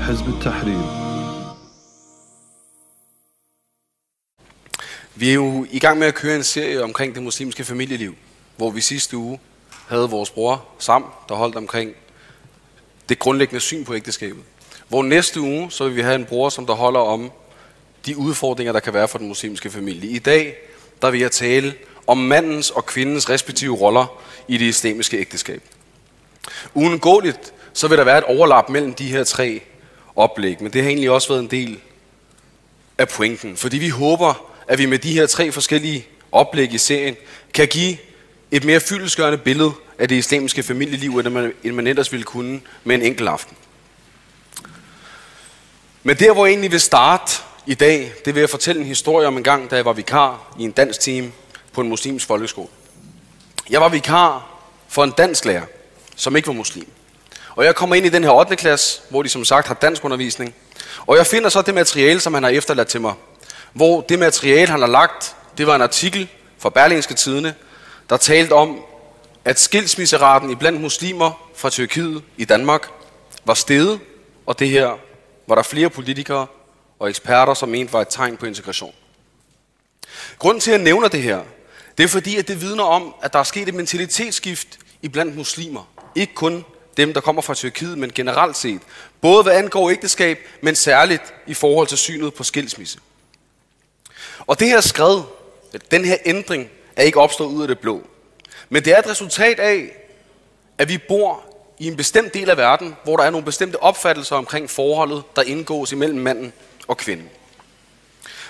حزب التحرير Vi er jo i gang med at køre en serie omkring det muslimske familieliv, hvor vi sidste uge havde vores bror Sam, der holdt omkring det grundlæggende syn på ægteskabet. Hvor næste uge, så vil vi have en bror, som der holder om de udfordringer, der kan være for den muslimske familie. I dag, der vil jeg tale om mandens og kvindens respektive roller i det islamiske ægteskab. Uundgåeligt, så vil der være et overlap mellem de her tre oplæg, men det har egentlig også været en del af pointen, fordi vi håber, at vi med de her tre forskellige oplæg i serien kan give et mere fyldesgørende billede af det islamiske familieliv, end man, end man ellers ville kunne med en enkelt aften. Men der, hvor jeg egentlig vil starte i dag, det vil jeg fortælle en historie om en gang, da jeg var vikar i en dansk team på en muslimsk folkeskole. Jeg var vikar for en dansk lærer, som ikke var muslim. Og jeg kommer ind i den her 8. klasse, hvor de som sagt har dansk undervisning. Og jeg finder så det materiale, som han har efterladt til mig. Hvor det materiale, han har lagt, det var en artikel fra Berlingske Tidene, der talte om, at skilsmisseraten i blandt muslimer fra Tyrkiet i Danmark var steget, og det her var der flere politikere og eksperter, som mente var et tegn på integration. Grunden til, at jeg nævner det her, det er fordi, at det vidner om, at der er sket et mentalitetsskift i blandt muslimer. Ikke kun dem, der kommer fra Tyrkiet, men generelt set. Både hvad angår ægteskab, men særligt i forhold til synet på skilsmisse. Og det her skred, den her ændring, er ikke opstået ud af det blå. Men det er et resultat af, at vi bor i en bestemt del af verden, hvor der er nogle bestemte opfattelser omkring forholdet, der indgås imellem manden og kvinden.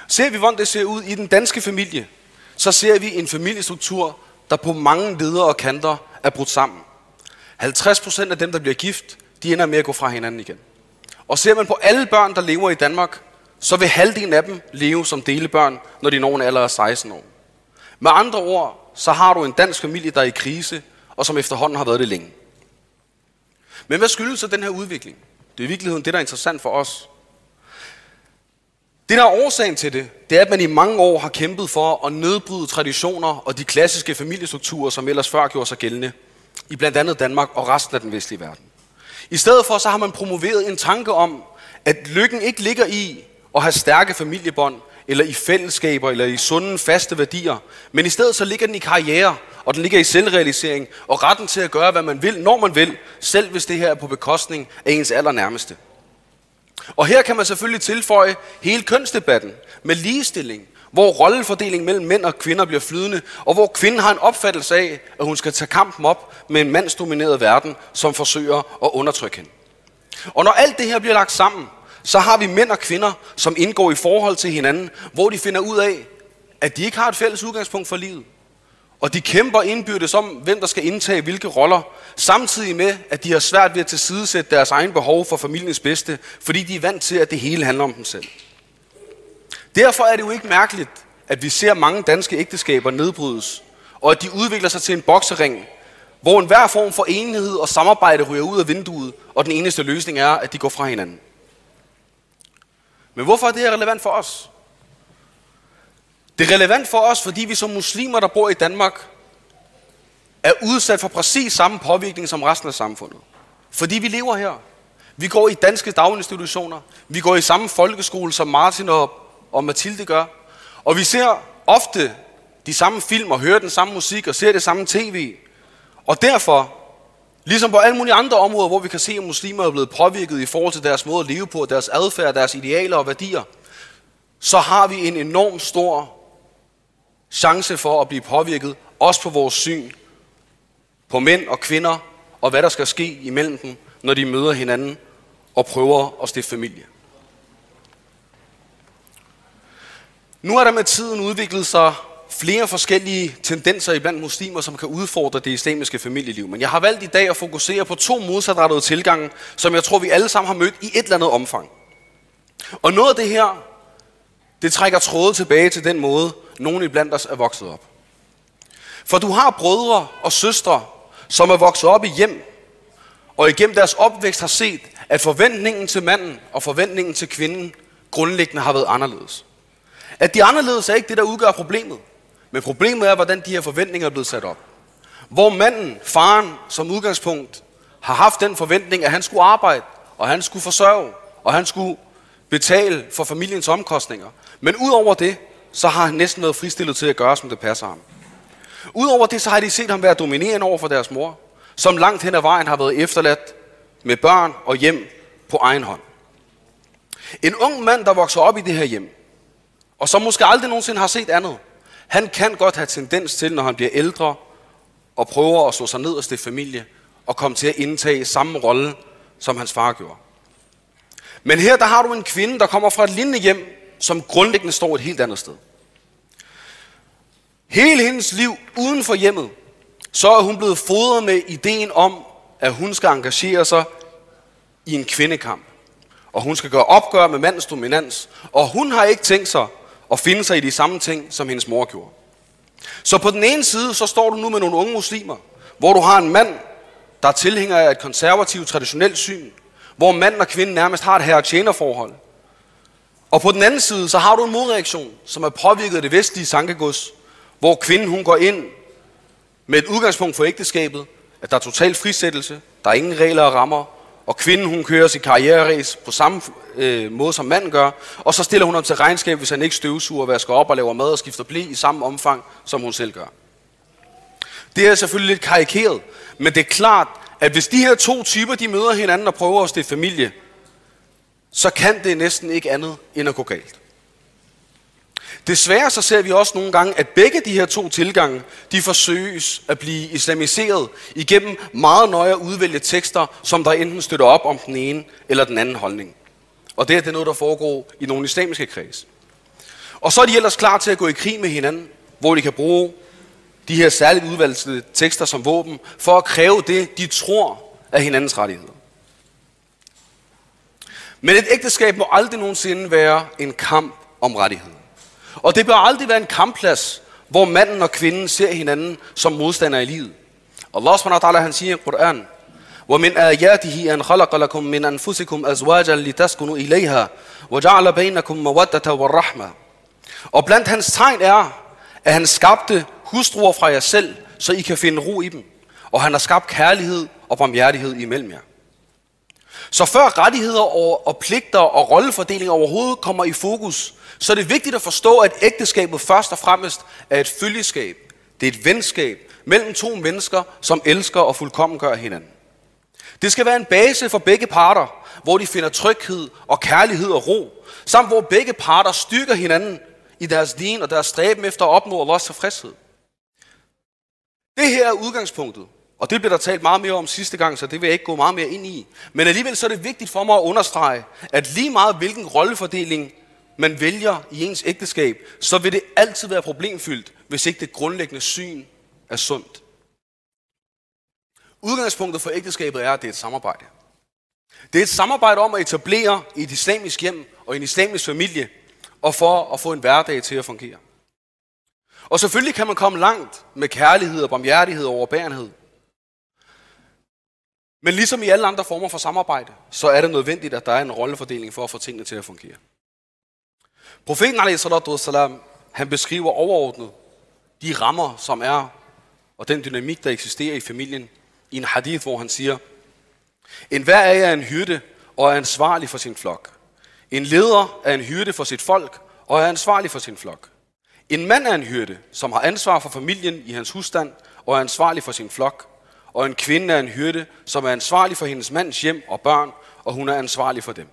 Ser vi, hvordan det ser ud i den danske familie, så ser vi en familiestruktur, der på mange ledere og kanter er brudt sammen. 50% af dem, der bliver gift, de ender med at gå fra hinanden igen. Og ser man på alle børn, der lever i Danmark, så vil halvdelen af dem leve som delebørn, når de når en alder af 16 år. Med andre ord, så har du en dansk familie, der er i krise, og som efterhånden har været det længe. Men hvad skyldes så den her udvikling? Det er i virkeligheden det, der er interessant for os. Det, der er årsagen til det, det er, at man i mange år har kæmpet for at nedbryde traditioner og de klassiske familiestrukturer, som ellers før gjorde sig gældende, i blandt andet Danmark og resten af den vestlige verden. I stedet for, så har man promoveret en tanke om, at lykken ikke ligger i at have stærke familiebånd, eller i fællesskaber, eller i sunde, faste værdier. Men i stedet så ligger den i karriere, og den ligger i selvrealisering, og retten til at gøre, hvad man vil, når man vil, selv hvis det her er på bekostning af ens allernærmeste. Og her kan man selvfølgelig tilføje hele kønsdebatten med ligestilling, hvor rollefordelingen mellem mænd og kvinder bliver flydende, og hvor kvinden har en opfattelse af, at hun skal tage kampen op med en mandsdomineret verden, som forsøger at undertrykke hende. Og når alt det her bliver lagt sammen, så har vi mænd og kvinder, som indgår i forhold til hinanden, hvor de finder ud af, at de ikke har et fælles udgangspunkt for livet. Og de kæmper indbyrdes om, hvem der skal indtage hvilke roller, samtidig med, at de har svært ved at tilsidesætte deres egen behov for familiens bedste, fordi de er vant til, at det hele handler om dem selv. Derfor er det jo ikke mærkeligt, at vi ser mange danske ægteskaber nedbrydes, og at de udvikler sig til en boksering, hvor enhver form for enhed og samarbejde ryger ud af vinduet, og den eneste løsning er, at de går fra hinanden. Men hvorfor er det her relevant for os? Det er relevant for os, fordi vi som muslimer, der bor i Danmark, er udsat for præcis samme påvirkning som resten af samfundet. Fordi vi lever her. Vi går i danske daginstitutioner. Vi går i samme folkeskole, som Martin og, og Mathilde gør. Og vi ser ofte de samme film og hører den samme musik og ser det samme tv. Og derfor, ligesom på alle mulige andre områder, hvor vi kan se, at muslimer er blevet påvirket i forhold til deres måde at leve på, deres adfærd, deres idealer og værdier, så har vi en enorm stor chance for at blive påvirket, også på vores syn på mænd og kvinder, og hvad der skal ske imellem dem, når de møder hinanden og prøver at stifte familie. Nu er der med tiden udviklet sig flere forskellige tendenser iblandt muslimer, som kan udfordre det islamiske familieliv. Men jeg har valgt i dag at fokusere på to modsatrettede tilgange, som jeg tror, vi alle sammen har mødt i et eller andet omfang. Og noget af det her, det trækker tråde tilbage til den måde, nogen iblandt os er vokset op. For du har brødre og søstre, som er vokset op i hjem, og igennem deres opvækst har set, at forventningen til manden og forventningen til kvinden grundlæggende har været anderledes. At de anderledes er ikke det, der udgør problemet. Men problemet er, hvordan de her forventninger er blevet sat op. Hvor manden, faren, som udgangspunkt, har haft den forventning, at han skulle arbejde, og han skulle forsørge, og han skulle betale for familiens omkostninger. Men udover det, så har han næsten været fristillet til at gøre, som det passer ham. Udover det, så har de set ham være dominerende over for deres mor, som langt hen ad vejen har været efterladt med børn og hjem på egen hånd. En ung mand, der vokser op i det her hjem, og som måske aldrig nogensinde har set andet, han kan godt have tendens til, når han bliver ældre, og prøver at slå sig ned og stifte familie, og komme til at indtage samme rolle, som hans far gjorde. Men her der har du en kvinde, der kommer fra et lignende hjem, som grundlæggende står et helt andet sted. Hele hendes liv uden for hjemmet, så er hun blevet fodret med ideen om, at hun skal engagere sig i en kvindekamp. Og hun skal gøre opgør med mandens dominans. Og hun har ikke tænkt sig og finde sig i de samme ting, som hendes mor gjorde. Så på den ene side, så står du nu med nogle unge muslimer, hvor du har en mand, der er tilhænger af et konservativt, traditionelt syn, hvor mand og kvinde nærmest har et herre-tjenerforhold. Og på den anden side, så har du en modreaktion, som er påvirket af det vestlige sankegods, hvor kvinden hun går ind med et udgangspunkt for ægteskabet, at der er total frisættelse, der er ingen regler og rammer, og kvinden hun kører sit karriereræs på samme øh, måde som manden gør, og så stiller hun ham til regnskab, hvis han ikke støvsuger, vasker op og laver mad og skifter blæ i samme omfang, som hun selv gør. Det er selvfølgelig lidt karikeret, men det er klart, at hvis de her to typer de møder hinanden og prøver at stifte familie, så kan det næsten ikke andet end at gå galt. Desværre så ser vi også nogle gange, at begge de her to tilgange, de forsøges at blive islamiseret igennem meget nøje udvælge tekster, som der enten støtter op om den ene eller den anden holdning. Og det er det noget, der foregår i nogle islamiske kreds. Og så er de ellers klar til at gå i krig med hinanden, hvor de kan bruge de her særligt udvalgte tekster som våben, for at kræve det, de tror er hinandens rettigheder. Men et ægteskab må aldrig nogensinde være en kamp om rettigheder. Og det bør aldrig være en kampplads, hvor manden og kvinden ser hinanden som modstandere i livet. Allah subhanahu wa ta'ala han siger i Koran, ومن آياته أن خلق لكم من أنفسكم أزواجا لتسكنوا إليها وجعل بينكم مودة والرحمة. Og blandt hans tegn er, at han skabte hustruer fra jer selv, så I kan finde ro i dem. Og han har skabt kærlighed og barmhjertighed imellem jer. Så før rettigheder og, og pligter og rollefordeling overhovedet kommer i fokus, så det er vigtigt at forstå, at ægteskabet først og fremmest er et følgeskab. Det er et venskab mellem to mennesker, som elsker og fuldkommen gør hinanden. Det skal være en base for begge parter, hvor de finder tryghed og kærlighed og ro, samt hvor begge parter styrker hinanden i deres din og deres stræben efter at opnå Allahs tilfredshed. Det her er udgangspunktet, og det blev der talt meget mere om sidste gang, så det vil jeg ikke gå meget mere ind i. Men alligevel så er det vigtigt for mig at understrege, at lige meget hvilken rollefordeling man vælger i ens ægteskab, så vil det altid være problemfyldt, hvis ikke det grundlæggende syn er sundt. Udgangspunktet for ægteskabet er, at det er et samarbejde. Det er et samarbejde om at etablere et islamisk hjem og en islamisk familie, og for at få en hverdag til at fungere. Og selvfølgelig kan man komme langt med kærlighed og barmhjertighed og overbærenhed. Men ligesom i alle andre former for samarbejde, så er det nødvendigt, at der er en rollefordeling for at få tingene til at fungere. Profeten والسلام, han beskriver overordnet de rammer, som er, og den dynamik, der eksisterer i familien, i en hadith, hvor han siger, en hver af jer er en hyrde og er ansvarlig for sin flok. En leder er en hyrde for sit folk og er ansvarlig for sin flok. En mand er en hyrde, som har ansvar for familien i hans husstand og er ansvarlig for sin flok. Og en kvinde er en hyrde, som er ansvarlig for hendes mands hjem og børn, og hun er ansvarlig for dem.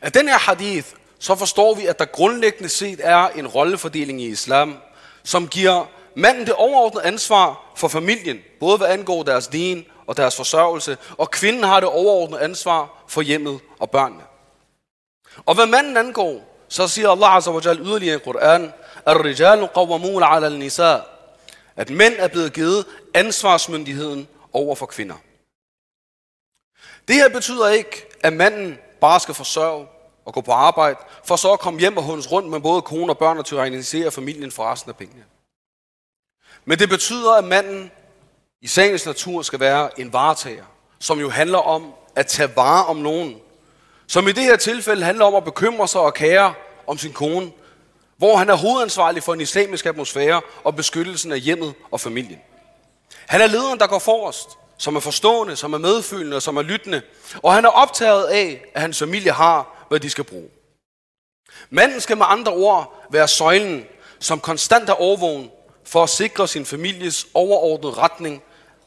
Af den her hadith, så forstår vi, at der grundlæggende set er en rollefordeling i islam, som giver manden det overordnede ansvar for familien, både hvad angår deres din og deres forsørgelse, og kvinden har det overordnede ansvar for hjemmet og børnene. Og hvad manden angår, så siger Allah Azza wa Jal yderligere i Koran, Ar-rijalu qawwamun ala al-nisa, at mænd er blevet givet ansvarsmyndigheden over for kvinder. Det her betyder ikke, at manden bare skal forsørge og gå på arbejde, for så at komme hjem og hundes rundt med både kone og børn og tyrannisere familien for resten af pengene. Men det betyder, at manden i sagens natur skal være en varetager, som jo handler om at tage vare om nogen. Som i det her tilfælde handler om at bekymre sig og kære om sin kone, hvor han er hovedansvarlig for en islamisk atmosfære og beskyttelsen af hjemmet og familien. Han er lederen, der går forrest, som er forstående, som er medfølende og som er lyttende. Og han er optaget af, at hans familie har, hvad de skal bruge. Manden skal med andre ord være søjlen, som konstant er overvågen for at sikre sin families overordnede retning,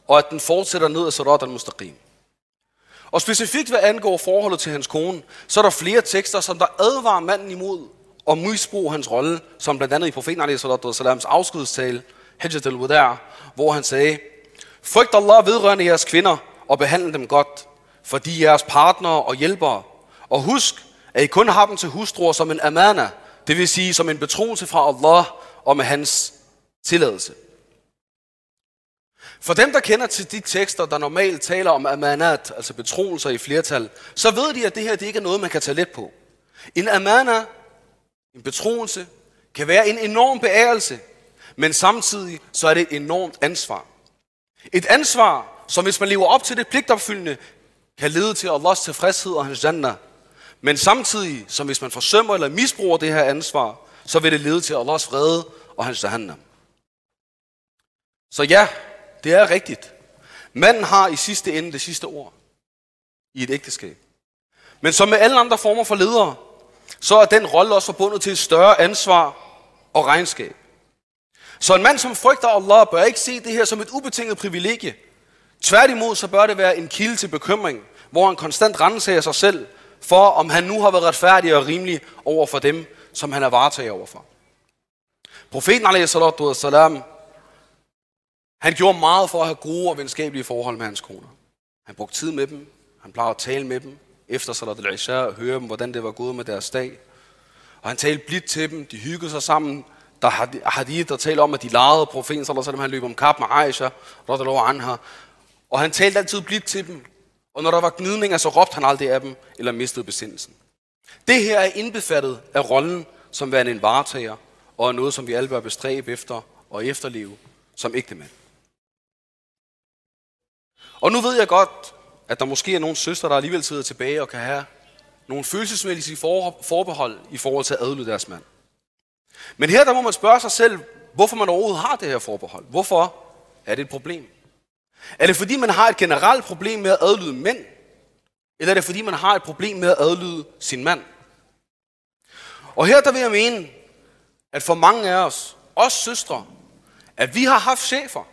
og at den fortsætter ned ad Sarat al-Mustaqim. Og specifikt hvad angår forholdet til hans kone, så er der flere tekster, som der advarer manden imod at misbruge hans rolle, som blandt andet i profeten a.s. afskedstale, Hajjat al hvor han sagde, Frygt Allah vedrørende jeres kvinder og behandle dem godt, for de er jeres partnere og hjælpere. Og husk, at I kun har dem til hustruer som en amana, det vil sige som en betroelse fra Allah og med hans tilladelse. For dem, der kender til de tekster, der normalt taler om amanat, altså betroelser i flertal, så ved de, at det her det ikke er noget, man kan tage let på. En amana, en betroelse, kan være en enorm beærelse, men samtidig så er det et enormt ansvar. Et ansvar, som hvis man lever op til det pligtopfyldende, kan lede til Allahs tilfredshed og hans jannah. Men samtidig, som hvis man forsømmer eller misbruger det her ansvar, så vil det lede til Allahs vrede og hans jahannam. Så ja, det er rigtigt. Manden har i sidste ende det sidste ord i et ægteskab. Men som med alle andre former for ledere, så er den rolle også forbundet til et større ansvar og regnskab. Så en mand, som frygter Allah, bør ikke se det her som et ubetinget privilegie. Tværtimod så bør det være en kilde til bekymring, hvor han konstant renser sig selv for, om han nu har været retfærdig og rimelig over for dem, som han er varetaget overfor. Profeten salam, han gjorde meget for at have gode og venskabelige forhold med hans koner. Han brugte tid med dem, han plejede at tale med dem, efter Salat al-Isha og høre dem, hvordan det var gået med deres dag. Og han talte blidt til dem, de hyggede sig sammen, der har hadith, der taler om, at de legede profeten, sallallahu han løb om kap med Aisha, radallahu anha. Og han talte altid blidt til dem. Og når der var gnidninger, så råbte han aldrig af dem, eller mistede besindelsen. Det her er indbefattet af rollen som værende en varetager, og er noget, som vi alle bør bestræbe efter og efterleve som ægtemænd. Og nu ved jeg godt, at der måske er nogle søstre, der alligevel sidder tilbage og kan have nogle følelsesmæssige forbehold i forhold til at adlyde deres mand. Men her der må man spørge sig selv, hvorfor man overhovedet har det her forbehold. Hvorfor er det et problem? Er det fordi, man har et generelt problem med at adlyde mænd? Eller er det fordi, man har et problem med at adlyde sin mand? Og her der vil jeg mene, at for mange af os, os søstre, at vi har haft chefer.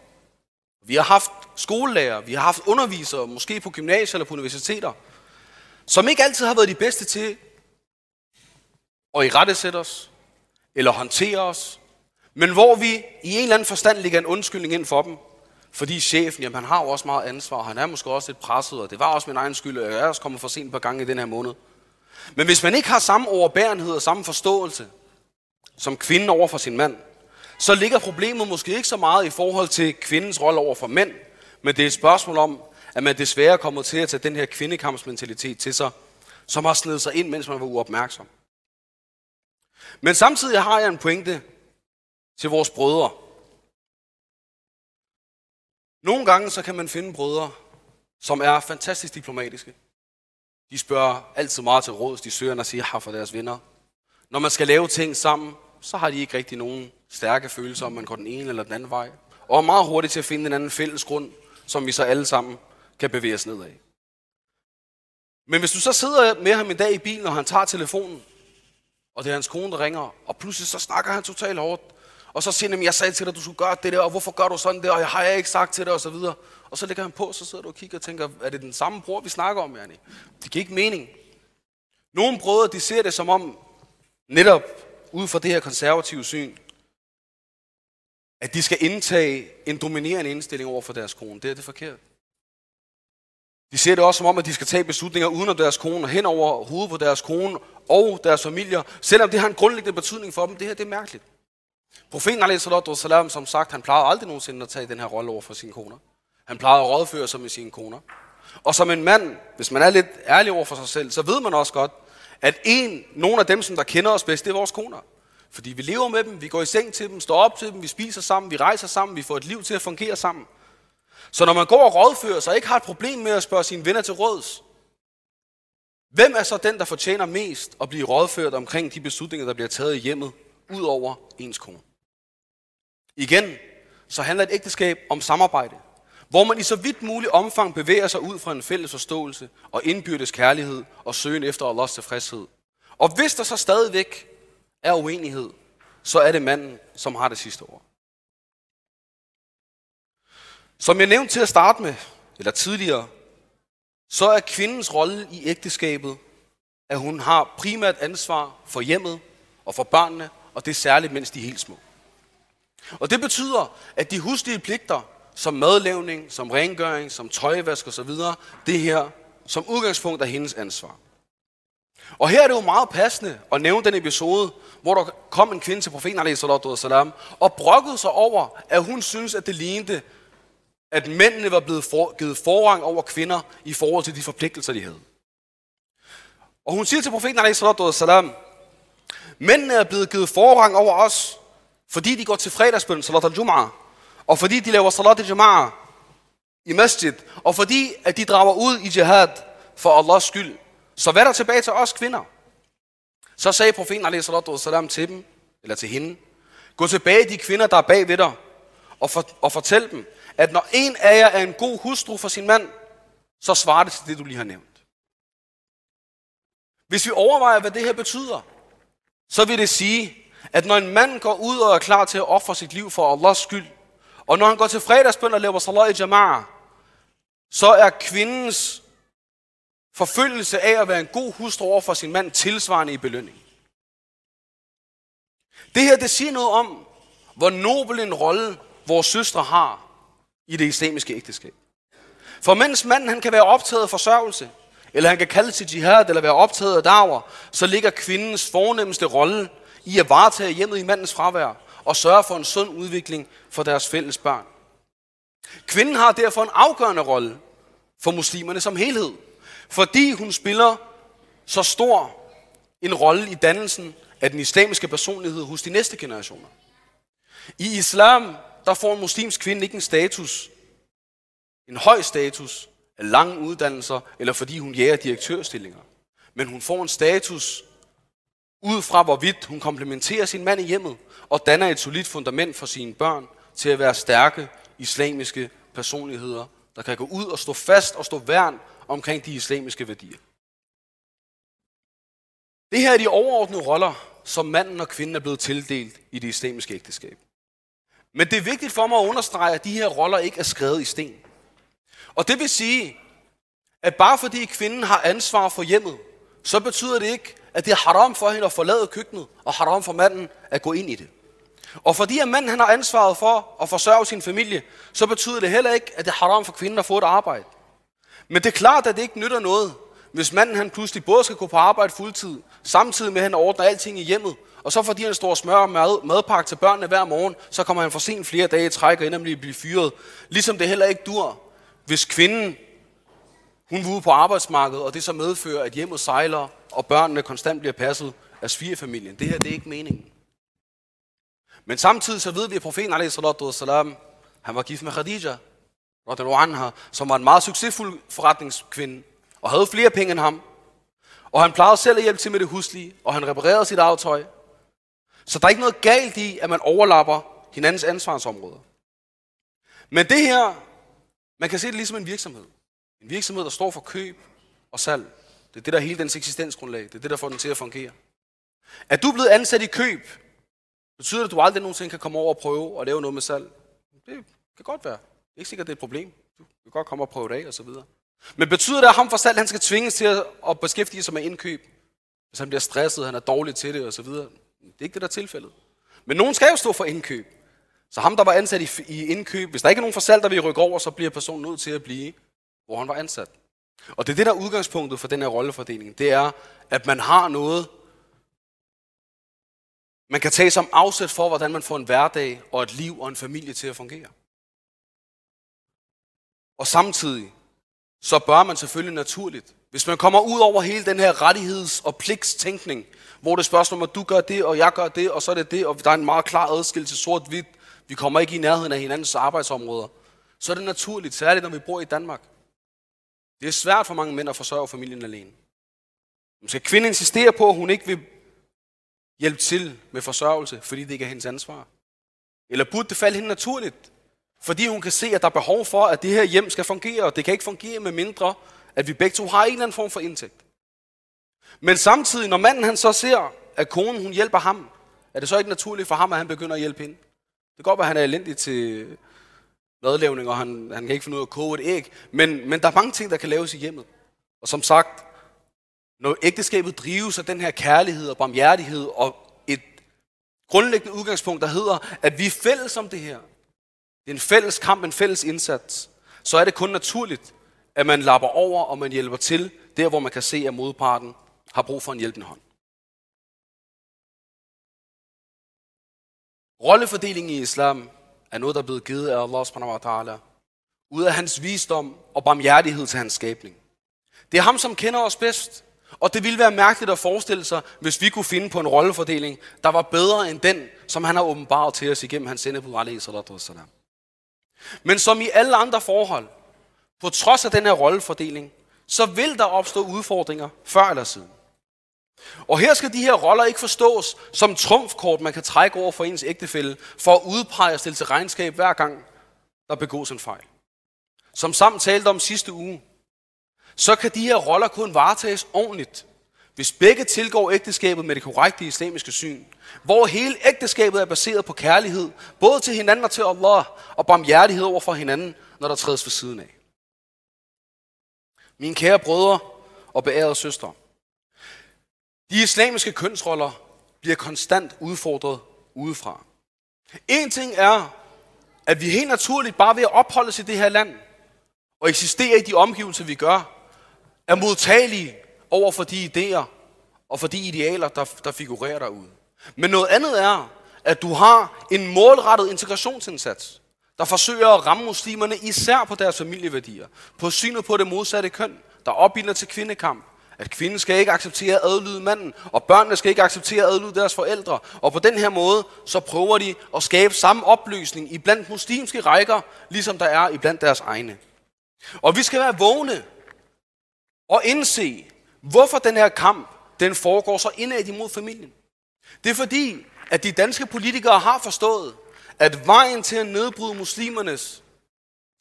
Vi har haft skolelærer, vi har haft undervisere, måske på gymnasier eller på universiteter, som ikke altid har været de bedste til at irettesætte os, eller håndtere os, men hvor vi i en eller anden forstand ligger en undskyldning ind for dem, fordi chefen, jamen han har jo også meget ansvar, han er måske også lidt presset, og det var også min egen skyld, og jeg er også kommet for sent på gang i den her måned. Men hvis man ikke har samme overbærenhed og samme forståelse som kvinden over for sin mand, så ligger problemet måske ikke så meget i forhold til kvindens rolle over for mænd, men det er et spørgsmål om, at man desværre kommer til at tage den her kvindekampsmentalitet til sig, som har snedet sig ind, mens man var uopmærksom. Men samtidig har jeg en pointe til vores brødre. Nogle gange så kan man finde brødre, som er fantastisk diplomatiske. De spørger altid meget til råds, de søger og siger har for deres venner. Når man skal lave ting sammen, så har de ikke rigtig nogen stærke følelser, om man går den ene eller den anden vej. Og er meget hurtigt til at finde en anden fælles grund, som vi så alle sammen kan bevæge os nedad. Men hvis du så sidder med ham en dag i bilen, og han tager telefonen, og det er hans kone, der ringer, og pludselig så snakker han totalt hårdt. Og så siger han, jeg sagde til dig, du skulle gøre det der, og hvorfor gør du sådan der, og jeg har jeg ikke sagt til dig, og så videre. Og så lægger han på, så sidder du og kigger og tænker, er det den samme bror, vi snakker om, Janne? Det giver ikke mening. Nogle brødre, de ser det som om, netop ud fra det her konservative syn, at de skal indtage en dominerende indstilling over for deres kone. Det er det forkert. De ser det også som om, at de skal tage beslutninger uden om deres kone, hen over hovedet på deres kone og deres familier, selvom det har en grundlæggende betydning for dem. Det her det er mærkeligt. Profeten a.s. som sagt, han plejede aldrig nogensinde at tage den her rolle over for sine koner. Han plejede at rådføre sig med sine koner. Og som en mand, hvis man er lidt ærlig over for sig selv, så ved man også godt, at en, nogle af dem, som der kender os bedst, det er vores koner. Fordi vi lever med dem, vi går i seng til dem, står op til dem, vi spiser sammen, vi rejser sammen, vi får et liv til at fungere sammen. Så når man går og rådfører sig, ikke har et problem med at spørge sine venner til råds, hvem er så den, der fortjener mest at blive rådført omkring de beslutninger, der bliver taget i hjemmet, ud over ens kone? Igen, så handler et ægteskab om samarbejde, hvor man i så vidt muligt omfang bevæger sig ud fra en fælles forståelse og indbyrdes kærlighed og søgen efter Allahs tilfredshed. Og hvis der så stadigvæk er uenighed, så er det manden, som har det sidste ord. Som jeg nævnte til at starte med, eller tidligere, så er kvindens rolle i ægteskabet, at hun har primært ansvar for hjemmet og for børnene, og det er særligt, mens de er helt små. Og det betyder, at de huslige pligter, som madlavning, som rengøring, som tøjvask osv., det her som udgangspunkt er hendes ansvar. Og her er det jo meget passende at nævne den episode, hvor der kom en kvinde til profeten salam, og brokkede sig over, at hun synes, at det lignede, at mændene var blevet for, givet forrang over kvinder i forhold til de forpligtelser, de havde. Og hun siger til profeten salam, mændene er blevet givet forrang over os, fordi de går til fredagsbøn, salat al-jum'ah, og fordi de laver salat al-jum'ah i masjid, og fordi at de drager ud i jihad for Allahs skyld. Så hvad er der tilbage til os kvinder? Så sagde profeten a.s. til dem, eller til hende, gå tilbage de kvinder, der er bag ved dig, og, for, og fortæl dem, at når en af jer er en god hustru for sin mand, så svarer det til det, du lige har nævnt. Hvis vi overvejer, hvad det her betyder, så vil det sige, at når en mand går ud og er klar til at ofre sit liv for Allahs skyld, og når han går til fredagsbøn og laver salat i jama'a, så er kvindens forfølgelse af at være en god hustru over for sin mand tilsvarende i belønning. Det her, det siger noget om, hvor nobel en rolle vores søstre har i det islamiske ægteskab. For mens manden han kan være optaget af forsørgelse, eller han kan kalde til jihad, eller være optaget af dager, så ligger kvindens fornemmeste rolle i at varetage hjemmet i mandens fravær og sørge for en sund udvikling for deres fælles børn. Kvinden har derfor en afgørende rolle for muslimerne som helhed, fordi hun spiller så stor en rolle i dannelsen af den islamiske personlighed hos de næste generationer. I islam, der får en muslimsk kvinde ikke en status, en høj status, af lange uddannelser, eller fordi hun jager direktørstillinger. Men hun får en status ud fra hvorvidt hun komplementerer sin mand i hjemmet og danner et solidt fundament for sine børn til at være stærke islamiske personligheder, der kan gå ud og stå fast og stå værn omkring de islamiske værdier. Det her er de overordnede roller, som manden og kvinden er blevet tildelt i det islamiske ægteskab. Men det er vigtigt for mig at understrege, at de her roller ikke er skrevet i sten. Og det vil sige, at bare fordi kvinden har ansvar for hjemmet, så betyder det ikke, at det er haram for hende at forlade køkkenet, og haram for manden at gå ind i det. Og fordi at manden han har ansvaret for at forsørge sin familie, så betyder det heller ikke, at det er haram for kvinden at få et arbejde. Men det er klart, at det ikke nytter noget, hvis manden han pludselig både skal gå på arbejde fuldtid, samtidig med at han ordner alting i hjemmet, og så fordi han står og smører mad, madpakke til børnene hver morgen, så kommer han for sent flere dage i træk og ender blive fyret. Ligesom det heller ikke dur, hvis kvinden hun var ude på arbejdsmarkedet, og det så medfører, at hjemmet sejler, og børnene konstant bliver passet af svigerfamilien. Det her det er ikke meningen. Men samtidig så ved vi, at profeten a.s. han var gift med Khadija, anha, som var en meget succesfuld forretningskvinde, og havde flere penge end ham. Og han plejede selv at hjælpe til med det huslige, og han reparerede sit aftøj. Så der er ikke noget galt i, at man overlapper hinandens ansvarsområder. Men det her, man kan se det ligesom en virksomhed. En virksomhed, der står for køb og salg. Det er det, der er hele dens eksistensgrundlag. Det er det, der får den til at fungere. Er du blevet ansat i køb, betyder det, at du aldrig nogensinde kan komme over og prøve at lave noget med salg? Det kan godt være. Det er ikke sikkert, det er et problem. Du kan godt komme og prøve det af, og så videre. Men betyder det, at ham for salg, han skal tvinges til at beskæftige sig med indkøb? Hvis han bliver stresset, han er dårlig til det, og så videre. Det er ikke det, der er tilfældet. Men nogen skal jo stå for indkøb. Så ham, der var ansat i, i indkøb, hvis der ikke er nogen for salg, der vil rykke over, så bliver personen nødt til at blive, hvor han var ansat. Og det er det, der er udgangspunktet for den her rollefordeling. Det er, at man har noget, man kan tage som afsæt for, hvordan man får en hverdag og et liv og en familie til at fungere. Og samtidig, så bør man selvfølgelig naturligt, hvis man kommer ud over hele den her rettigheds- og pligtstænkning, hvor det spørgsmål om, at du gør det, og jeg gør det, og så er det det, og der er en meget klar adskillelse sort-hvidt, vi kommer ikke i nærheden af hinandens arbejdsområder, så er det naturligt, særligt når vi bor i Danmark. Det er svært for mange mænd at forsørge familien alene. Men skal kvinden insistere på, at hun ikke vil hjælpe til med forsørgelse, fordi det ikke er hendes ansvar? Eller burde det falde hende naturligt? Fordi hun kan se, at der er behov for, at det her hjem skal fungere, og det kan ikke fungere med mindre, at vi begge to har en eller anden form for indtægt. Men samtidig, når manden han så ser, at konen hun hjælper ham, er det så ikke naturligt for ham, at han begynder at hjælpe hende? Det kan godt være, at han er elendig til madlavning, og han, han kan ikke finde ud af at koge et æg, men, men der er mange ting, der kan laves i hjemmet. Og som sagt, når ægteskabet drives af den her kærlighed og barmhjertighed og et grundlæggende udgangspunkt, der hedder, at vi er fælles om det her. Det er en fælles kamp, en fælles indsats. Så er det kun naturligt, at man lapper over, og man hjælper til, der hvor man kan se, at modparten har brug for en hjælpende hånd. Rollefordelingen i islam er noget, der er blevet givet af Allah subhanahu wa ta'ala, ud af hans visdom og barmhjertighed til hans skabning. Det er ham, som kender os bedst, og det ville være mærkeligt at forestille sig, hvis vi kunne finde på en rollefordeling, der var bedre end den, som han har åbenbart til os igennem hans sendebud, alaihi salatu wassalam. Men som i alle andre forhold, på trods af den her rollefordeling, så vil der opstå udfordringer før eller siden. Og her skal de her roller ikke forstås som trumfkort, man kan trække over for ens ægtefælle, for at udpege og stille til regnskab hver gang, der begås en fejl. Som sammen talte om sidste uge, så kan de her roller kun varetages ordentligt, hvis begge tilgår ægteskabet med det korrekte islamiske syn, hvor hele ægteskabet er baseret på kærlighed, både til hinanden og til Allah, og barmhjertighed over for hinanden, når der trædes ved siden af. Mine kære brødre og beærede søstre, de islamiske kønsroller bliver konstant udfordret udefra. En ting er, at vi helt naturligt bare ved at opholde os i det her land, og eksistere i de omgivelser, vi gør, er modtagelige over for de idéer og for de idealer, der, der figurerer derude. Men noget andet er, at du har en målrettet integrationsindsats, der forsøger at ramme muslimerne især på deres familieværdier, på synet på det modsatte køn, der opbilder til kvindekamp, at kvinden skal ikke acceptere at adlyde manden, og børnene skal ikke acceptere at adlyde deres forældre. Og på den her måde, så prøver de at skabe samme opløsning i blandt muslimske rækker, ligesom der er i blandt deres egne. Og vi skal være vågne og indse, hvorfor den her kamp, den foregår så indad imod familien. Det er fordi, at de danske politikere har forstået, at vejen til at nedbryde muslimernes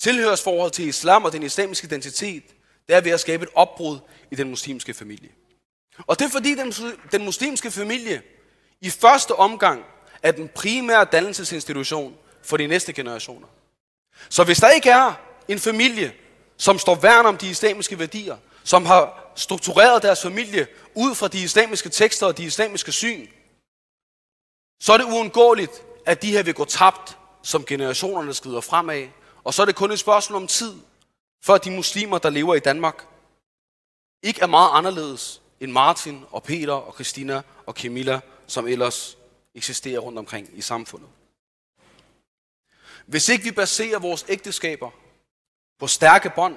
tilhørsforhold til islam og den islamiske identitet, det er ved at skabe et opbrud i den muslimske familie. Og det er fordi den, den muslimske familie i første omgang er den primære dannelsesinstitution for de næste generationer. Så hvis der ikke er en familie, som står værn om de islamiske værdier, som har struktureret deres familie ud fra de islamiske tekster og de islamiske syn, så er det uundgåeligt, at de her vil gå tabt, som generationerne skrider fremad. Og så er det kun et spørgsmål om tid, før de muslimer, der lever i Danmark, ikke er meget anderledes end Martin og Peter og Christina og Camilla, som ellers eksisterer rundt omkring i samfundet. Hvis ikke vi baserer vores ægteskaber på stærke bånd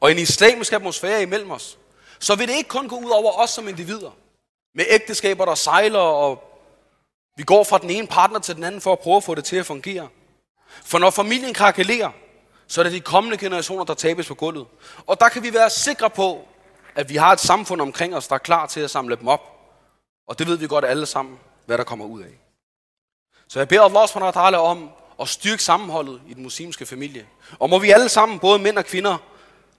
og en islamisk atmosfære imellem os, så vil det ikke kun gå ud over os som individer, med ægteskaber, der sejler, og vi går fra den ene partner til den anden for at prøve at få det til at fungere. For når familien krakelerer, så er det de kommende generationer, der tabes på gulvet. Og der kan vi være sikre på, at vi har et samfund omkring os, der er klar til at samle dem op. Og det ved vi godt alle sammen, hvad der kommer ud af. Så jeg beder Allah SWT om at styrke sammenholdet i den muslimske familie. Og må vi alle sammen, både mænd og kvinder,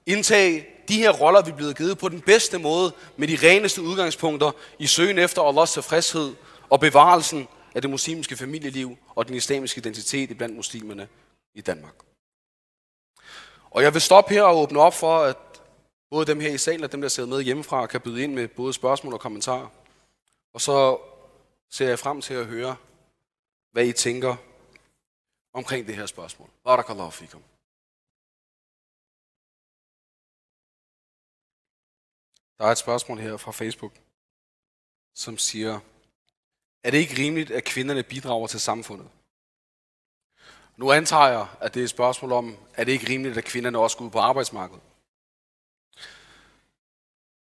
indtage de her roller, vi er blevet givet på den bedste måde, med de reneste udgangspunkter i søgen efter Allahs tilfredshed og bevarelsen af det muslimske familieliv og den islamiske identitet blandt muslimerne i Danmark. Og jeg vil stoppe her og åbne op for, at både dem her i salen og dem, der sidder med hjemmefra, kan byde ind med både spørgsmål og kommentarer. Og så ser jeg frem til at høre, hvad I tænker omkring det her spørgsmål. Barakallahu fikum. Der er et spørgsmål her fra Facebook, som siger, er det ikke rimeligt, at kvinderne bidrager til samfundet? Nu antager jeg, at det er et spørgsmål om, er det ikke rimeligt, at kvinderne også går ud på arbejdsmarkedet?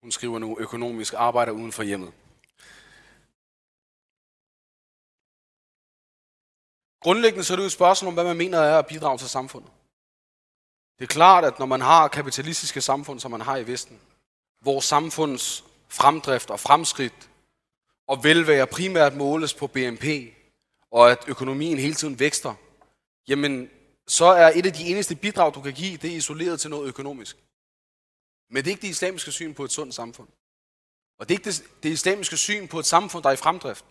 Hun skriver nu, økonomisk arbejder uden for hjemmet. Grundlæggende så er det jo et spørgsmål om, hvad man mener er at bidrage til samfundet. Det er klart, at når man har kapitalistiske samfund, som man har i Vesten, hvor samfunds fremdrift og fremskridt og velvære primært måles på BNP, og at økonomien hele tiden vækster, jamen så er et af de eneste bidrag, du kan give, det er isoleret til noget økonomisk. Men det er ikke det islamiske syn på et sundt samfund. Og det er ikke det, det islamiske syn på et samfund, der er i fremdrift.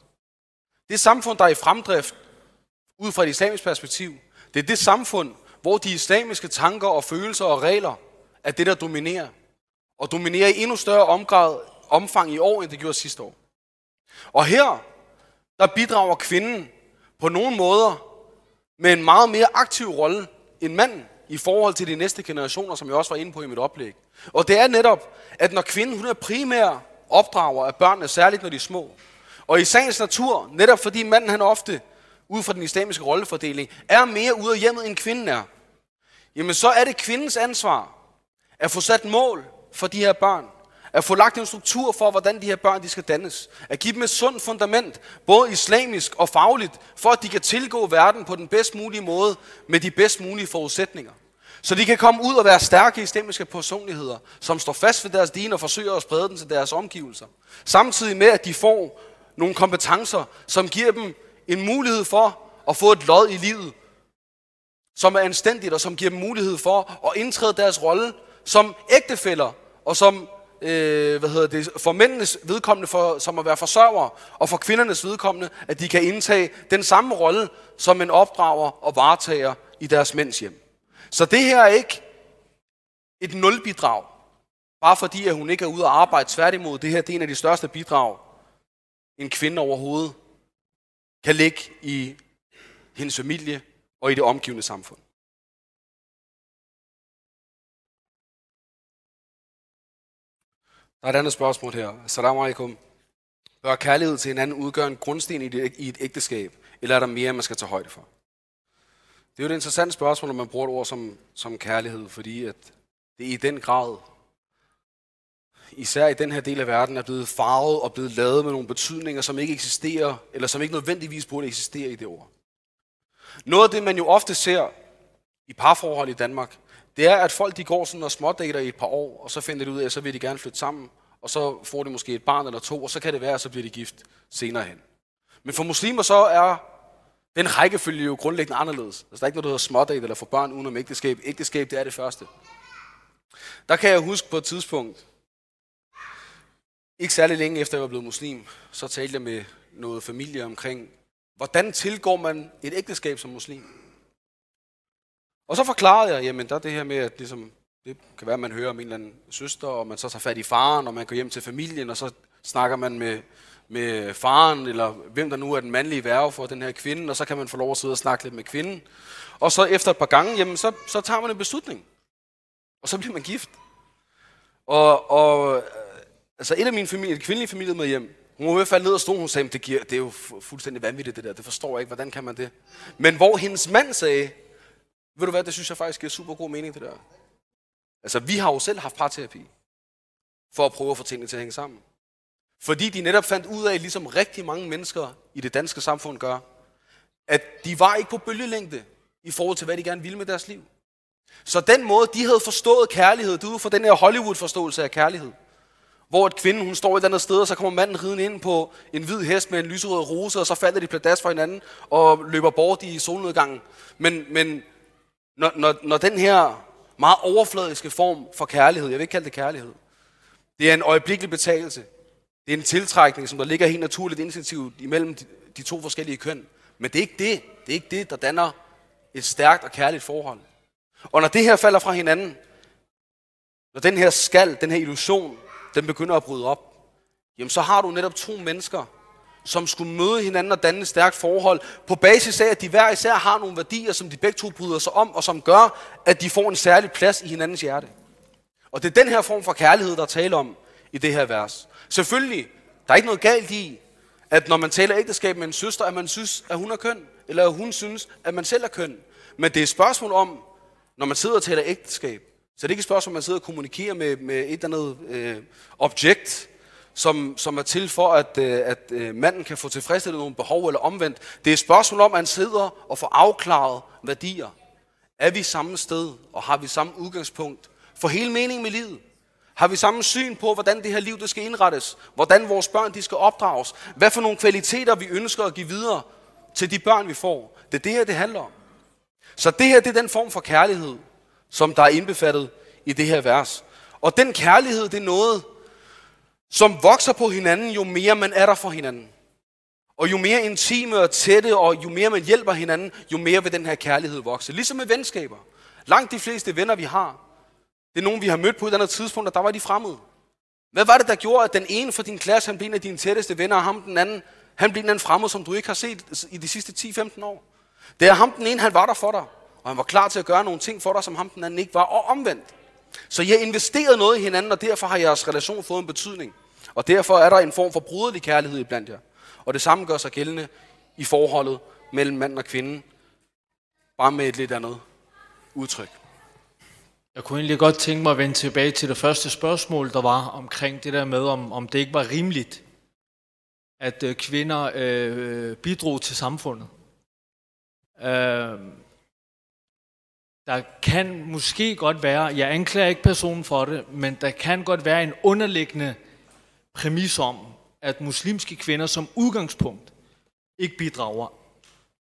Det samfund, der er i fremdrift, ud fra et islamisk perspektiv, det er det samfund, hvor de islamiske tanker og følelser og regler er det, der dominerer. Og dominerer i endnu større omgrad, omfang i år, end det gjorde sidste år. Og her, der bidrager kvinden på nogle måder med en meget mere aktiv rolle end manden i forhold til de næste generationer, som jeg også var inde på i mit oplæg. Og det er netop, at når kvinden hun er primær opdrager af børnene, særligt når de er små, og i sagens natur, netop fordi manden han ofte, ud fra den islamiske rollefordeling, er mere ude af hjemmet, end kvinden er, jamen så er det kvindens ansvar at få sat mål for de her børn. At få lagt en struktur for, hvordan de her børn de skal dannes. At give dem et sundt fundament, både islamisk og fagligt, for at de kan tilgå verden på den bedst mulige måde, med de bedst mulige forudsætninger. Så de kan komme ud og være stærke islamiske personligheder, som står fast ved deres din og forsøger at sprede den til deres omgivelser. Samtidig med, at de får nogle kompetencer, som giver dem en mulighed for at få et lod i livet, som er anstændigt og som giver dem mulighed for at indtræde deres rolle som ægtefæller og som øh, hvad hedder det, for mændenes vedkommende for, som at være forsørger, og for kvindernes vedkommende, at de kan indtage den samme rolle som en opdrager og varetager i deres mænds hjem. Så det her er ikke et nulbidrag, bare fordi at hun ikke er ude at arbejde. Tværtimod, det her det er en af de største bidrag, en kvinde overhovedet kan ligge i hendes familie og i det omgivende samfund. Der er et andet spørgsmål her. Salam alaikum. Bør kærlighed til hinanden udgøre en grundsten i et ægteskab, eller er der mere, man skal tage højde for? Det er jo et interessant spørgsmål, når man bruger et ord som, som kærlighed, fordi at det i den grad, især i den her del af verden, er blevet farvet og blevet lavet med nogle betydninger, som ikke eksisterer, eller som ikke nødvendigvis burde eksistere i det ord. Noget af det, man jo ofte ser i parforhold i Danmark, det er, at folk de går sådan og smådater i et par år, og så finder de ud af, at så vil de gerne flytte sammen, og så får de måske et barn eller to, og så kan det være, at så bliver de gift senere hen. Men for muslimer så er den rækkefølge jo grundlæggende anderledes. Altså, der er ikke noget, der hedder smådate eller få børn uden om ægteskab. Ægteskab, det er det første. Der kan jeg huske på et tidspunkt, ikke særlig længe efter jeg var blevet muslim, så talte jeg med noget familie omkring, hvordan tilgår man et ægteskab som muslim? Og så forklarede jeg, jamen der er det her med, at ligesom, det kan være, at man hører om en eller anden søster, og man så tager fat i faren, og man går hjem til familien, og så snakker man med, med faren, eller hvem der nu er den mandlige værve for den her kvinde, og så kan man få lov at sidde og snakke lidt med kvinden. Og så efter et par gange, jamen så, så tager man en beslutning. Og så bliver man gift. Og, og øh, altså et af mine familie, et kvindelige familie med hjem, hun var i hvert fald ned og stod, hun sagde, det, giver, det er jo fuldstændig vanvittigt det der, det forstår jeg ikke, hvordan kan man det? Men hvor hendes mand sagde, ved du hvad, det synes jeg faktisk giver super god mening, det der. Altså, vi har jo selv haft parterapi, for at prøve at få tingene til at hænge sammen. Fordi de netop fandt ud af, ligesom rigtig mange mennesker i det danske samfund gør, at de var ikke på bølgelængde i forhold til, hvad de gerne ville med deres liv. Så den måde, de havde forstået kærlighed, det er ud fra den her Hollywood-forståelse af kærlighed. Hvor et kvinde, hun står et andet sted, og så kommer manden ridende ind på en hvid hest med en lyserød rose, og så falder de plads for hinanden og løber bort i solnedgangen. Men, men når, når, når den her meget overfladiske form for kærlighed, jeg vil ikke kalde det kærlighed, det er en øjeblikkelig betalelse. Det er en tiltrækning, som der ligger helt naturligt instinktivt imellem de, de to forskellige køn. Men det er ikke det. Det er ikke det, der danner et stærkt og kærligt forhold. Og når det her falder fra hinanden, når den her skal, den her illusion, den begynder at bryde op, jamen så har du netop to mennesker, som skulle møde hinanden og danne et stærkt forhold, på basis af, at de hver især har nogle værdier, som de begge to bryder sig om, og som gør, at de får en særlig plads i hinandens hjerte. Og det er den her form for kærlighed, der taler om i det her vers. Selvfølgelig, der er ikke noget galt i, at når man taler ægteskab med en søster, at man synes, at hun er køn, eller at hun synes, at man selv er køn. Men det er et spørgsmål om, når man sidder og taler ægteskab, så det er ikke et spørgsmål, om man sidder og kommunikerer med, med et eller andet øh, objekt, som, som er til for, at, øh, at øh, manden kan få tilfredsstillet nogle behov eller omvendt. Det er et spørgsmål om, at han sidder og får afklaret værdier. Er vi samme sted, og har vi samme udgangspunkt for hele meningen med livet? Har vi samme syn på, hvordan det her liv det skal indrettes? Hvordan vores børn de skal opdrages? Hvad for nogle kvaliteter vi ønsker at give videre til de børn, vi får? Det er det her, det handler om. Så det her, det er den form for kærlighed, som der er indbefattet i det her vers. Og den kærlighed, det er noget, som vokser på hinanden, jo mere man er der for hinanden. Og jo mere intime og tætte, og jo mere man hjælper hinanden, jo mere vil den her kærlighed vokse. Ligesom med venskaber. Langt de fleste venner, vi har, det er nogen, vi har mødt på et andet tidspunkt, og der var de fremmede. Hvad var det, der gjorde, at den ene fra din klasse, han blev en af dine tætteste venner, og ham den anden, han blev en anden fremmed, som du ikke har set i de sidste 10-15 år? Det er ham den ene, han var der for dig, og han var klar til at gøre nogle ting for dig, som ham den anden ikke var, og omvendt. Så jeg har investeret noget i hinanden, og derfor har jeres relation fået en betydning. Og derfor er der en form for bruderlig kærlighed i blandt jer. Og det samme gør sig gældende i forholdet mellem mand og kvinde, bare med et lidt andet udtryk. Jeg kunne egentlig godt tænke mig at vende tilbage til det første spørgsmål, der var omkring det der med, om, om det ikke var rimeligt, at øh, kvinder øh, bidrog til samfundet. Øh, der kan måske godt være, jeg anklager ikke personen for det, men der kan godt være en underliggende præmis om, at muslimske kvinder som udgangspunkt ikke bidrager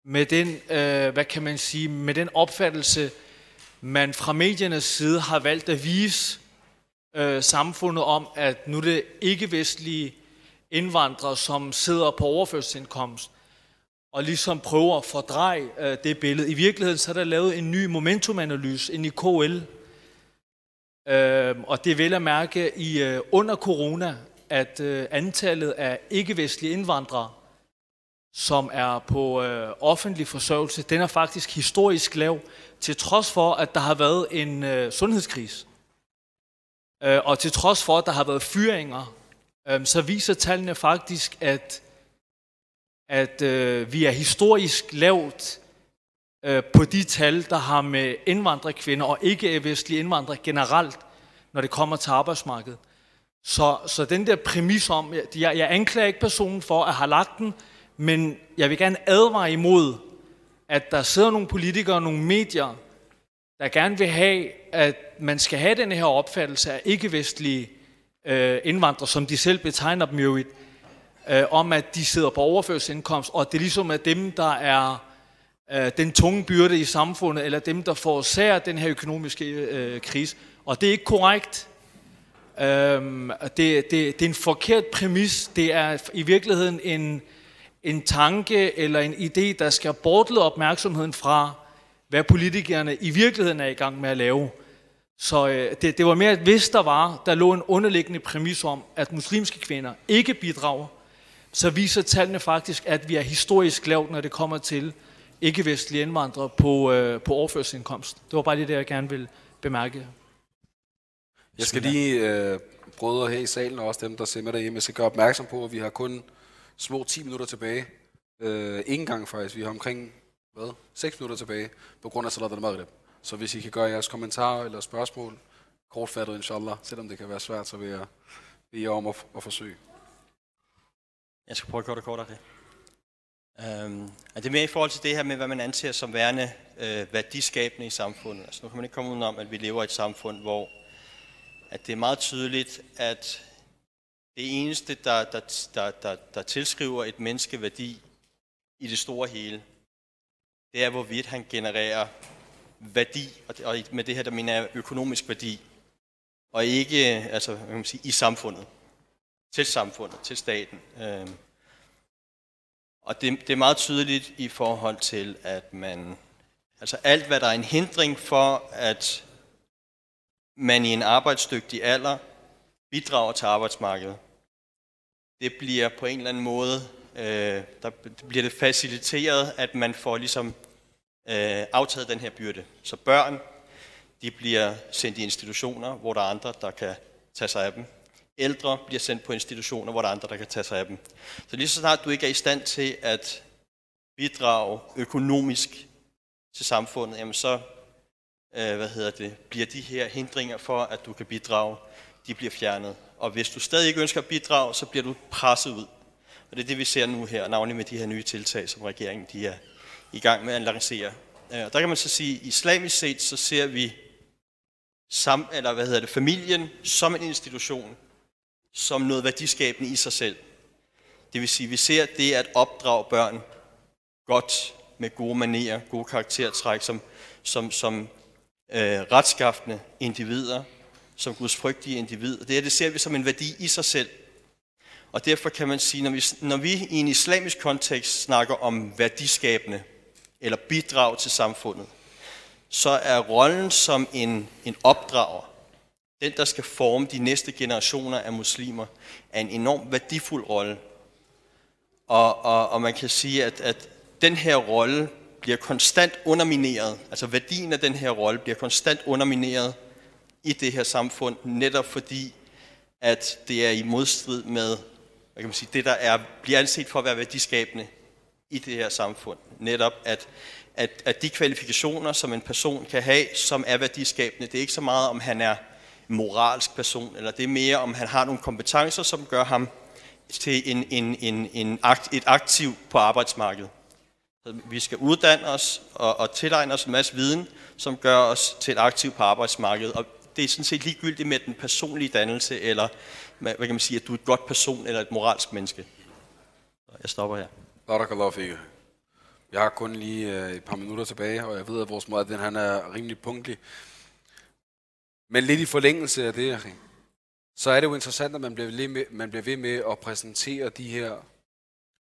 med den, øh, hvad kan man sige, med den opfattelse, man fra mediernes side har valgt at vise øh, samfundet om, at nu er det ikke-vestlige indvandrere, som sidder på overførselsindkomst, og ligesom prøver at fordreje øh, det billede. I virkeligheden så er der lavet en ny momentumanalyse ind i KL, øh, og det er vel at mærke i øh, under corona, at øh, antallet af ikke-vestlige indvandrere, som er på øh, offentlig forsørgelse, den er faktisk historisk lav, til trods for, at der har været en øh, sundhedskrise. Øh, og til trods for, at der har været fyringer, øh, så viser tallene faktisk, at, at øh, vi er historisk lavt øh, på de tal, der har med indvandrerkvinder og ikke-vestlige indvandrere generelt, når det kommer til arbejdsmarkedet. Så, så den der præmis om, jeg, jeg anklager ikke personen for at have lagt den, men jeg vil gerne advare imod, at der sidder nogle politikere og nogle medier, der gerne vil have, at man skal have den her opfattelse af ikke-vestlige øh, indvandrere, som de selv betegner dem jo øh, om at de sidder på overførselsindkomst, og det ligesom er dem, der er øh, den tunge byrde i samfundet, eller dem, der forårsager den her økonomiske øh, krise. Og det er ikke korrekt. Øhm, det, det, det er en forkert præmis. Det er i virkeligheden en, en tanke eller en idé, der skal bortlede opmærksomheden fra, hvad politikerne i virkeligheden er i gang med at lave. Så øh, det, det var mere, at hvis der var, der lå en underliggende præmis om, at muslimske kvinder ikke bidrager, så viser tallene faktisk, at vi er historisk lavt, når det kommer til ikke-vestlige indvandrere på, øh, på overførselsindkomst. Det var bare det, jeg gerne vil bemærke. Jeg skal lige, øh, brødre her i salen, og også dem, der ser med derhjemme, jeg skal gøre opmærksom på, at vi har kun små 10 minutter tilbage. Øh, ingen gang faktisk. Vi har omkring hvad? 6 minutter tilbage på grund af Salat al-Maghrib. Så hvis I kan gøre jeres kommentarer eller spørgsmål kortfattet, inshallah, selvom det kan være svært, så vil jeg bede jer om at, at forsøge. Jeg skal prøve at gøre det kortere. Øhm, er det mere i forhold til det her med, hvad man anser som værende øh, værdiskabende i samfundet? Altså nu kan man ikke komme udenom, at vi lever i et samfund, hvor at det er meget tydeligt, at det eneste, der, der, der, der, der tilskriver et menneske værdi i det store hele, det er, hvorvidt han genererer værdi, og med det her, der mener jeg økonomisk værdi, og ikke altså, hvad kan man sige, i samfundet, til samfundet, til staten. Øhm, og det, det er meget tydeligt i forhold til, at man, altså alt, hvad der er en hindring for, at man i en arbejdsdygtig alder bidrager til arbejdsmarkedet, det bliver på en eller anden måde, øh, der bliver det faciliteret, at man får ligesom øh, aftaget den her byrde. Så børn, de bliver sendt i institutioner, hvor der er andre, der kan tage sig af dem. Ældre bliver sendt på institutioner, hvor der er andre, der kan tage sig af dem. Så lige så snart du ikke er i stand til at bidrage økonomisk til samfundet, jamen så øh, hvad hedder det, bliver de her hindringer for, at du kan bidrage, de bliver fjernet. Og hvis du stadig ikke ønsker at bidrage, så bliver du presset ud. Og det er det, vi ser nu her, navnlig med de her nye tiltag, som regeringen de er i gang med at lancere. Øh, og der kan man så sige, at islamisk set, så ser vi sam, eller hvad hedder det, familien som en institution, som noget værdiskabende i sig selv. Det vil sige, at vi ser det at opdrage børn godt med gode manerer, gode karaktertræk, som, som, som øh, retskaffende individer, som Guds frygtige individer. Det her det ser vi som en værdi i sig selv. Og derfor kan man sige, når vi, når vi i en islamisk kontekst snakker om værdiskabende eller bidrag til samfundet, så er rollen som en, en opdrager, den der skal forme de næste generationer af muslimer, er en enormt værdifuld rolle. Og, og, og man kan sige, at, at den her rolle bliver konstant undermineret, altså værdien af den her rolle bliver konstant undermineret i det her samfund, netop fordi, at det er i modstrid med hvad kan man sige, det, der er, bliver anset for at være værdiskabende i det her samfund. Netop at, at, at de kvalifikationer, som en person kan have, som er værdiskabende, det er ikke så meget, om han er moralsk person, eller det er mere, om han har nogle kompetencer, som gør ham til en, en, en, en akt, et aktiv på arbejdsmarkedet. Vi skal uddanne os og, og tilegne os en masse viden, som gør os til et aktiv på arbejdsmarkedet. Og det er sådan set ligegyldigt med den personlige dannelse, eller hvad kan man sige, at du er et godt person eller et moralsk menneske. Jeg stopper her. Barakallahu fik. Jeg har kun lige øh, et par minutter tilbage, og jeg ved, at vores måde, han er rimelig punktlig. Men lidt i forlængelse af det, så er det jo interessant, at man bliver, ved med, man bliver ved med at præsentere de her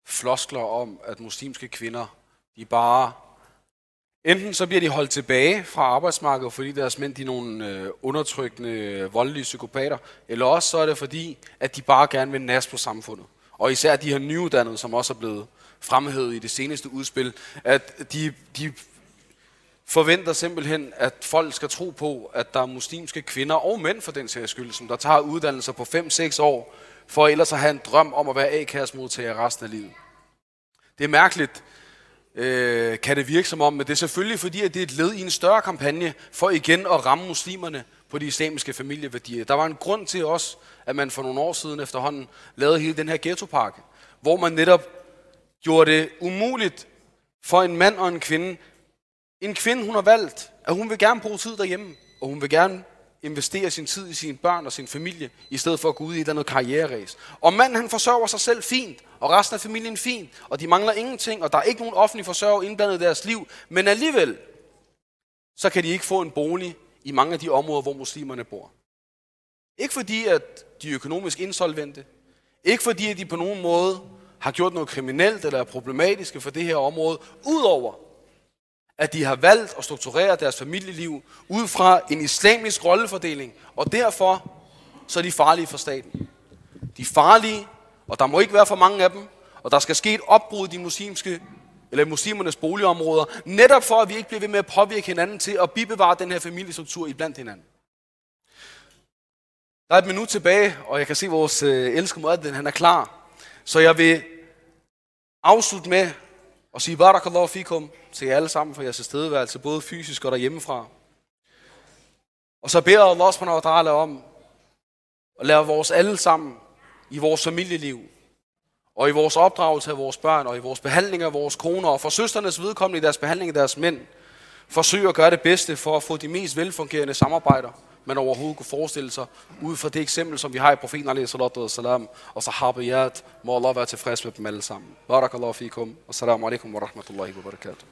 floskler om, at muslimske kvinder, de bare Enten så bliver de holdt tilbage fra arbejdsmarkedet, fordi deres mænd de er nogle øh, undertrykkende, øh, voldelige psykopater, eller også så er det fordi, at de bare gerne vil nas på samfundet. Og især de her nyuddannede, som også er blevet fremhævet i det seneste udspil, at de, de forventer simpelthen, at folk skal tro på, at der er muslimske kvinder og mænd for den sags skyld, som der tager uddannelser på 5-6 år, for ellers at have en drøm om at være A-kassemodtager resten af livet. Det er mærkeligt, øh, kan det virke som om, men det er selvfølgelig fordi, at det er et led i en større kampagne for igen at ramme muslimerne på de islamiske familieværdier. Der var en grund til også, at man for nogle år siden efterhånden lavede hele den her ghettopakke, hvor man netop gjorde det umuligt for en mand og en kvinde. En kvinde, hun har valgt, at hun vil gerne bruge tid derhjemme, og hun vil gerne investere sin tid i sine børn og sin familie, i stedet for at gå ud i et eller andet karriereræs. Og manden han forsørger sig selv fint, og resten af familien fint, og de mangler ingenting, og der er ikke nogen offentlig forsørger indblandet i deres liv, men alligevel, så kan de ikke få en bolig i mange af de områder, hvor muslimerne bor. Ikke fordi, at de er økonomisk insolvente, ikke fordi, at de på nogen måde har gjort noget kriminelt eller er problematiske for det her område, udover at de har valgt at strukturere deres familieliv ud fra en islamisk rollefordeling, og derfor så er de farlige for staten. De er farlige, og der må ikke være for mange af dem, og der skal ske et opbrud i de muslimske eller muslimernes boligområder, netop for at vi ikke bliver ved med at påvirke hinanden til at bibevare den her familiestruktur i blandt hinanden. Der er et minut tilbage, og jeg kan se, at vores øh, elskede måde, han er klar. Så jeg vil afslutte med at sige barakallahu fikum til jer alle sammen for jeres tilstedeværelse, både fysisk og derhjemmefra. Og så beder Allah subhanahu wa ta'ala om at lade vores alle sammen i vores familieliv, og i vores opdragelse af vores børn, og i vores behandling af vores koner, og for søsternes vedkommende i deres behandling af deres mænd, forsøge at gøre det bedste for at få de mest velfungerende samarbejder, man overhovedet kunne forestille sig, ud fra det eksempel, som vi har i profeten alaihi salatu wa salam, og sahabiyat, må Allah være tilfreds med dem alle sammen. Barakallahu fikum, assalamu alaikum wa rahmatullahi wa barakatuh.